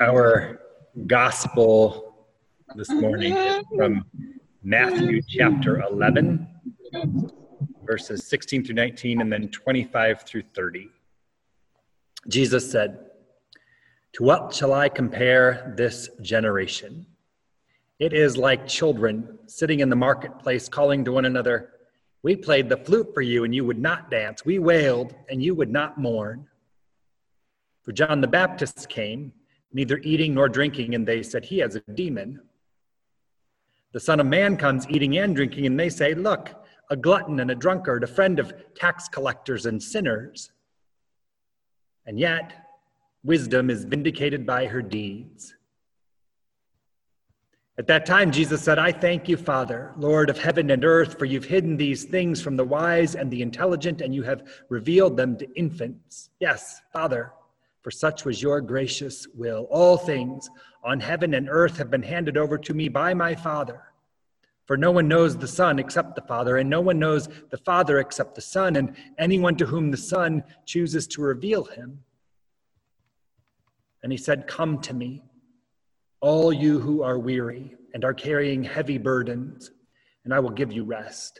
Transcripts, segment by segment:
Our gospel this morning is from Matthew chapter 11, verses 16 through 19, and then 25 through 30. Jesus said, To what shall I compare this generation? It is like children sitting in the marketplace calling to one another, We played the flute for you, and you would not dance. We wailed, and you would not mourn. For John the Baptist came neither eating nor drinking, and they said, He has a demon. The Son of Man comes eating and drinking, and they say, Look, a glutton and a drunkard, a friend of tax collectors and sinners. And yet, wisdom is vindicated by her deeds. At that time, Jesus said, I thank you, Father, Lord of heaven and earth, for you've hidden these things from the wise and the intelligent, and you have revealed them to infants. Yes, Father for such was your gracious will. All things on heaven and earth have been handed over to me by my Father. For no one knows the Son except the Father, and no one knows the Father except the Son, and anyone to whom the Son chooses to reveal him. And he said, Come to me, all you who are weary and are carrying heavy burdens, and I will give you rest.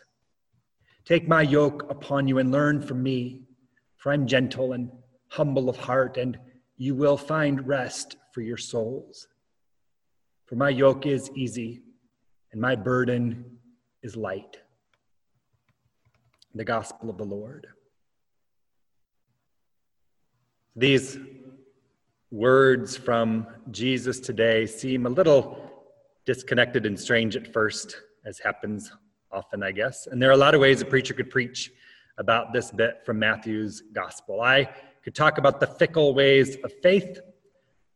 Take my yoke upon you and learn from me, for I'm gentle and humble of heart, and you will find rest for your souls. For my yoke is easy and my burden is light. The gospel of the Lord. These words from Jesus today seem a little disconnected and strange at first, as happens often, I guess. And there are a lot of ways a preacher could preach about this bit from Matthew's gospel. I could talk about the fickle ways of faith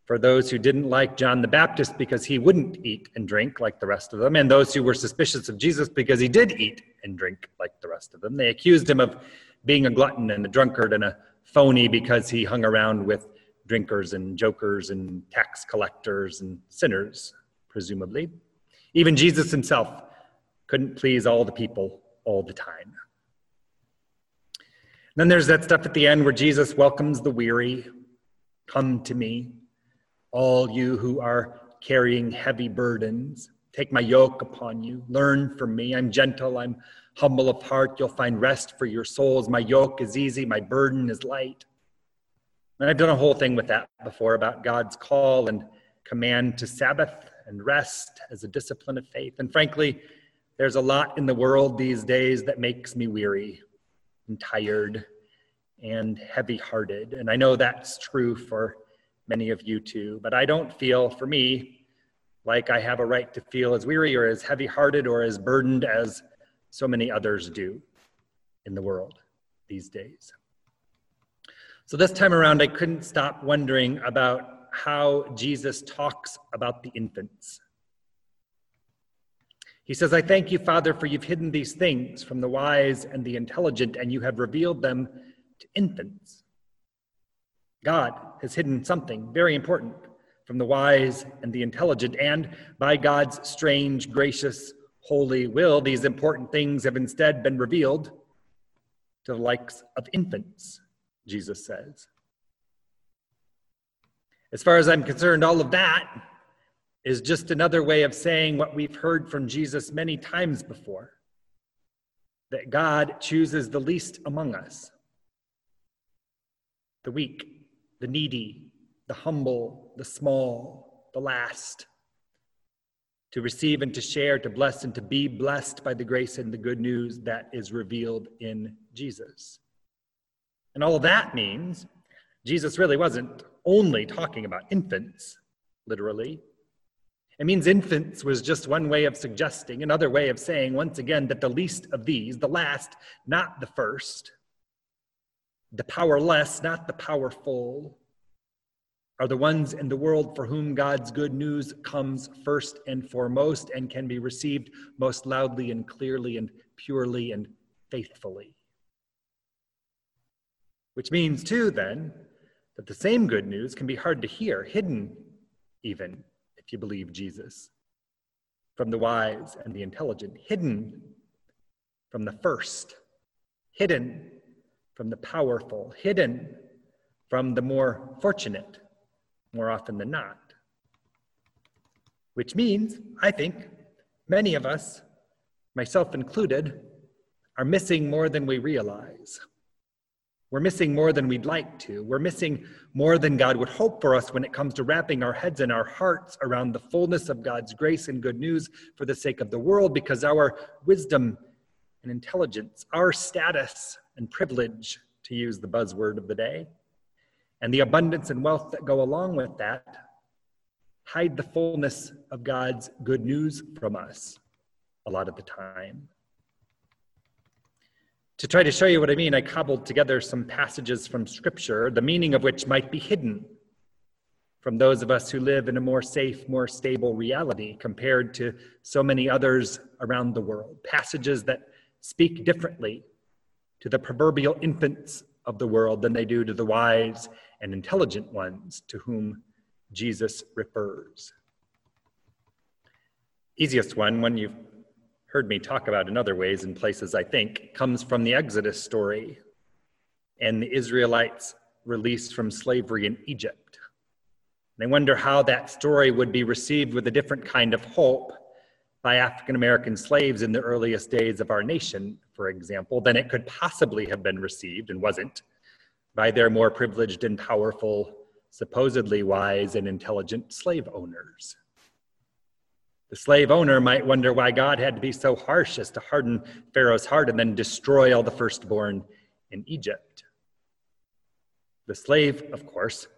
for those who didn't like John the Baptist because he wouldn't eat and drink like the rest of them, and those who were suspicious of Jesus because he did eat and drink like the rest of them. They accused him of being a glutton and a drunkard and a phony because he hung around with drinkers and jokers and tax collectors and sinners, presumably. Even Jesus himself couldn't please all the people all the time. Then there's that stuff at the end where Jesus welcomes the weary. Come to me, all you who are carrying heavy burdens. Take my yoke upon you. Learn from me. I'm gentle. I'm humble of heart. You'll find rest for your souls. My yoke is easy. My burden is light. And I've done a whole thing with that before about God's call and command to Sabbath and rest as a discipline of faith. And frankly, there's a lot in the world these days that makes me weary and tired and heavy hearted. And I know that's true for many of you too, but I don't feel, for me, like I have a right to feel as weary or as heavy hearted or as burdened as so many others do in the world these days. So this time around, I couldn't stop wondering about how Jesus talks about the infants. He says, I thank you, Father, for you've hidden these things from the wise and the intelligent, and you have revealed them to infants. God has hidden something very important from the wise and the intelligent, and by God's strange, gracious, holy will, these important things have instead been revealed to the likes of infants, Jesus says. As far as I'm concerned, all of that is just another way of saying what we've heard from Jesus many times before that God chooses the least among us. The weak, the needy, the humble, the small, the last. To receive and to share, to bless and to be blessed by the grace and the good news that is revealed in Jesus. And all that means Jesus really wasn't only talking about infants, literally, it means infants was just one way of suggesting, another way of saying, once again, that the least of these, the last, not the first, the powerless, not the powerful, are the ones in the world for whom God's good news comes first and foremost and can be received most loudly and clearly and purely and faithfully. Which means, too, then, that the same good news can be hard to hear, hidden even you believe Jesus, from the wise and the intelligent, hidden from the first, hidden from the powerful, hidden from the more fortunate, more often than not. which means, I think, many of us, myself included, are missing more than we realize. We're missing more than we'd like to. We're missing more than God would hope for us when it comes to wrapping our heads and our hearts around the fullness of God's grace and good news for the sake of the world because our wisdom and intelligence, our status and privilege, to use the buzzword of the day, and the abundance and wealth that go along with that hide the fullness of God's good news from us a lot of the time. To try to show you what I mean, I cobbled together some passages from Scripture, the meaning of which might be hidden from those of us who live in a more safe, more stable reality compared to so many others around the world. Passages that speak differently to the proverbial infants of the world than they do to the wise and intelligent ones to whom Jesus refers. Easiest one, one you've heard me talk about in other ways in places, I think, comes from the Exodus story and the Israelites released from slavery in Egypt. And I wonder how that story would be received with a different kind of hope by African American slaves in the earliest days of our nation, for example, than it could possibly have been received and wasn't by their more privileged and powerful, supposedly wise and intelligent slave owners. The slave owner might wonder why God had to be so harsh as to harden Pharaoh's heart and then destroy all the firstborn in Egypt. The slave, of course,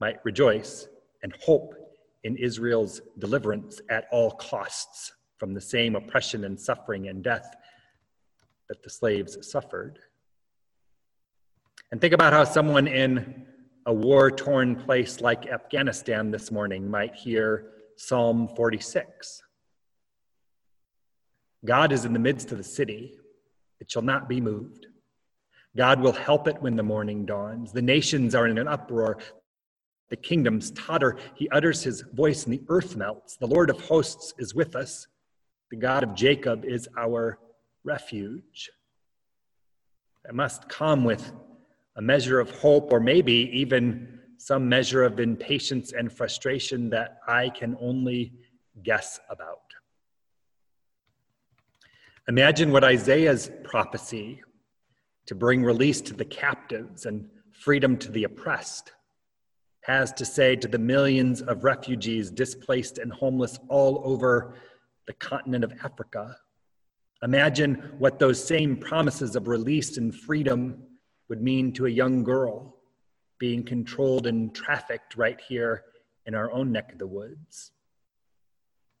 might rejoice and hope in Israel's deliverance at all costs from the same oppression and suffering and death that the slaves suffered. And think about how someone in a war torn place like Afghanistan this morning might hear Psalm 46. God is in the midst of the city, it shall not be moved. God will help it when the morning dawns. The nations are in an uproar. The kingdoms totter. He utters his voice, and the earth melts. The Lord of hosts is with us. The God of Jacob is our refuge. It must come with a measure of hope, or maybe even some measure of impatience and frustration that I can only guess about. Imagine what Isaiah's prophecy to bring release to the captives and freedom to the oppressed has to say to the millions of refugees displaced and homeless all over the continent of Africa. Imagine what those same promises of release and freedom would mean to a young girl being controlled and trafficked right here in our own neck of the woods.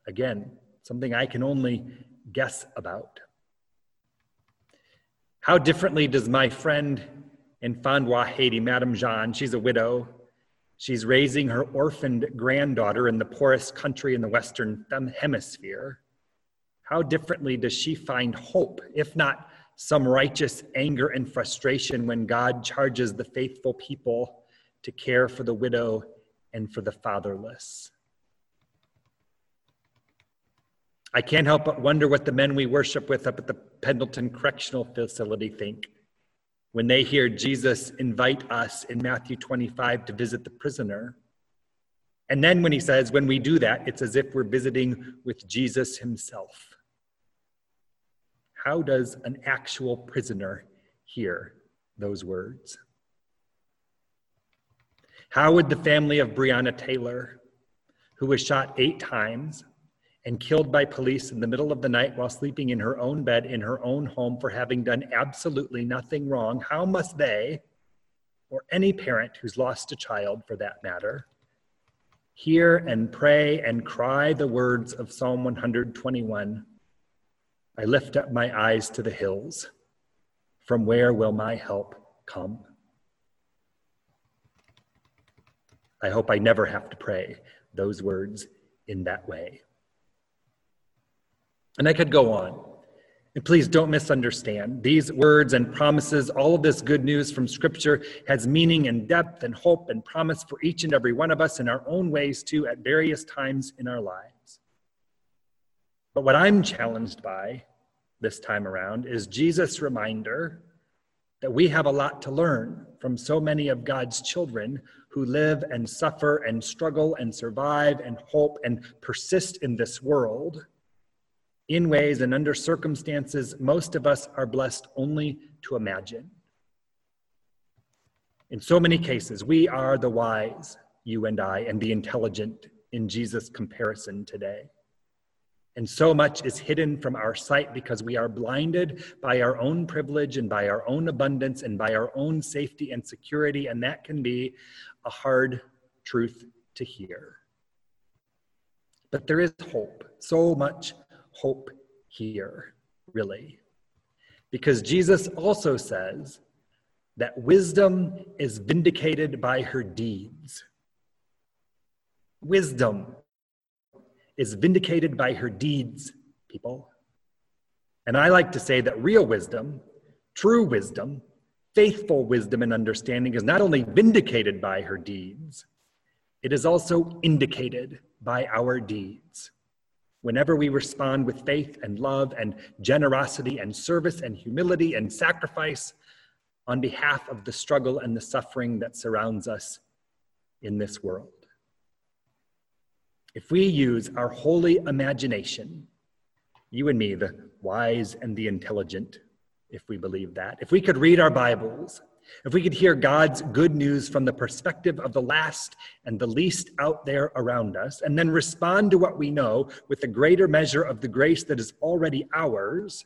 Again, something I can only guess about. How differently does my friend in Fondwa, Haiti, Madame Jean, she's a widow, she's raising her orphaned granddaughter in the poorest country in the Western Hemisphere. How differently does she find hope, if not some righteous anger and frustration, when God charges the faithful people to care for the widow and for the fatherless? I can't help but wonder what the men we worship with up at the Pendleton Correctional Facility think when they hear Jesus invite us in Matthew 25 to visit the prisoner. And then when he says, when we do that, it's as if we're visiting with Jesus himself. How does an actual prisoner hear those words? How would the family of Breonna Taylor, who was shot eight times, and killed by police in the middle of the night while sleeping in her own bed in her own home for having done absolutely nothing wrong, how must they, or any parent who's lost a child for that matter, hear and pray and cry the words of Psalm 121 I lift up my eyes to the hills. From where will my help come? I hope I never have to pray those words in that way. And I could go on. And please don't misunderstand. These words and promises, all of this good news from Scripture has meaning and depth and hope and promise for each and every one of us in our own ways, too, at various times in our lives. But what I'm challenged by this time around is Jesus' reminder that we have a lot to learn from so many of God's children who live and suffer and struggle and survive and hope and persist in this world in ways and under circumstances most of us are blessed only to imagine. In so many cases, we are the wise, you and I, and the intelligent in Jesus' comparison today. And so much is hidden from our sight because we are blinded by our own privilege and by our own abundance and by our own safety and security. And that can be a hard truth to hear. But there is hope, so much hope here, really. Because Jesus also says that wisdom is vindicated by her deeds. Wisdom is vindicated by her deeds, people. And I like to say that real wisdom, true wisdom, faithful wisdom and understanding is not only vindicated by her deeds, it is also indicated by our deeds. Whenever we respond with faith and love and generosity and service and humility and sacrifice on behalf of the struggle and the suffering that surrounds us in this world. If we use our holy imagination, you and me, the wise and the intelligent, if we believe that, if we could read our Bibles, if we could hear God's good news from the perspective of the last and the least out there around us, and then respond to what we know with a greater measure of the grace that is already ours,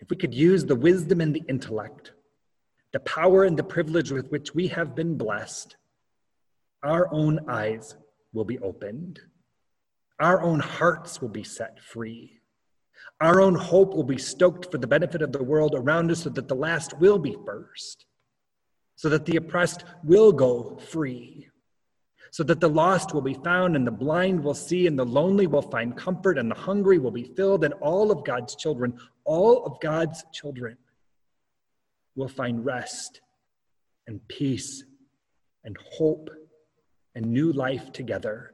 if we could use the wisdom and the intellect, the power and the privilege with which we have been blessed, our own eyes will be opened. Our own hearts will be set free. Our own hope will be stoked for the benefit of the world around us so that the last will be first, so that the oppressed will go free, so that the lost will be found and the blind will see and the lonely will find comfort and the hungry will be filled and all of God's children, all of God's children will find rest and peace and hope and new life together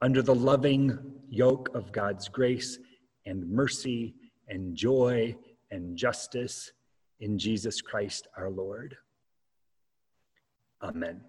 under the loving yoke of God's grace and mercy and joy and justice in Jesus Christ our Lord. Amen.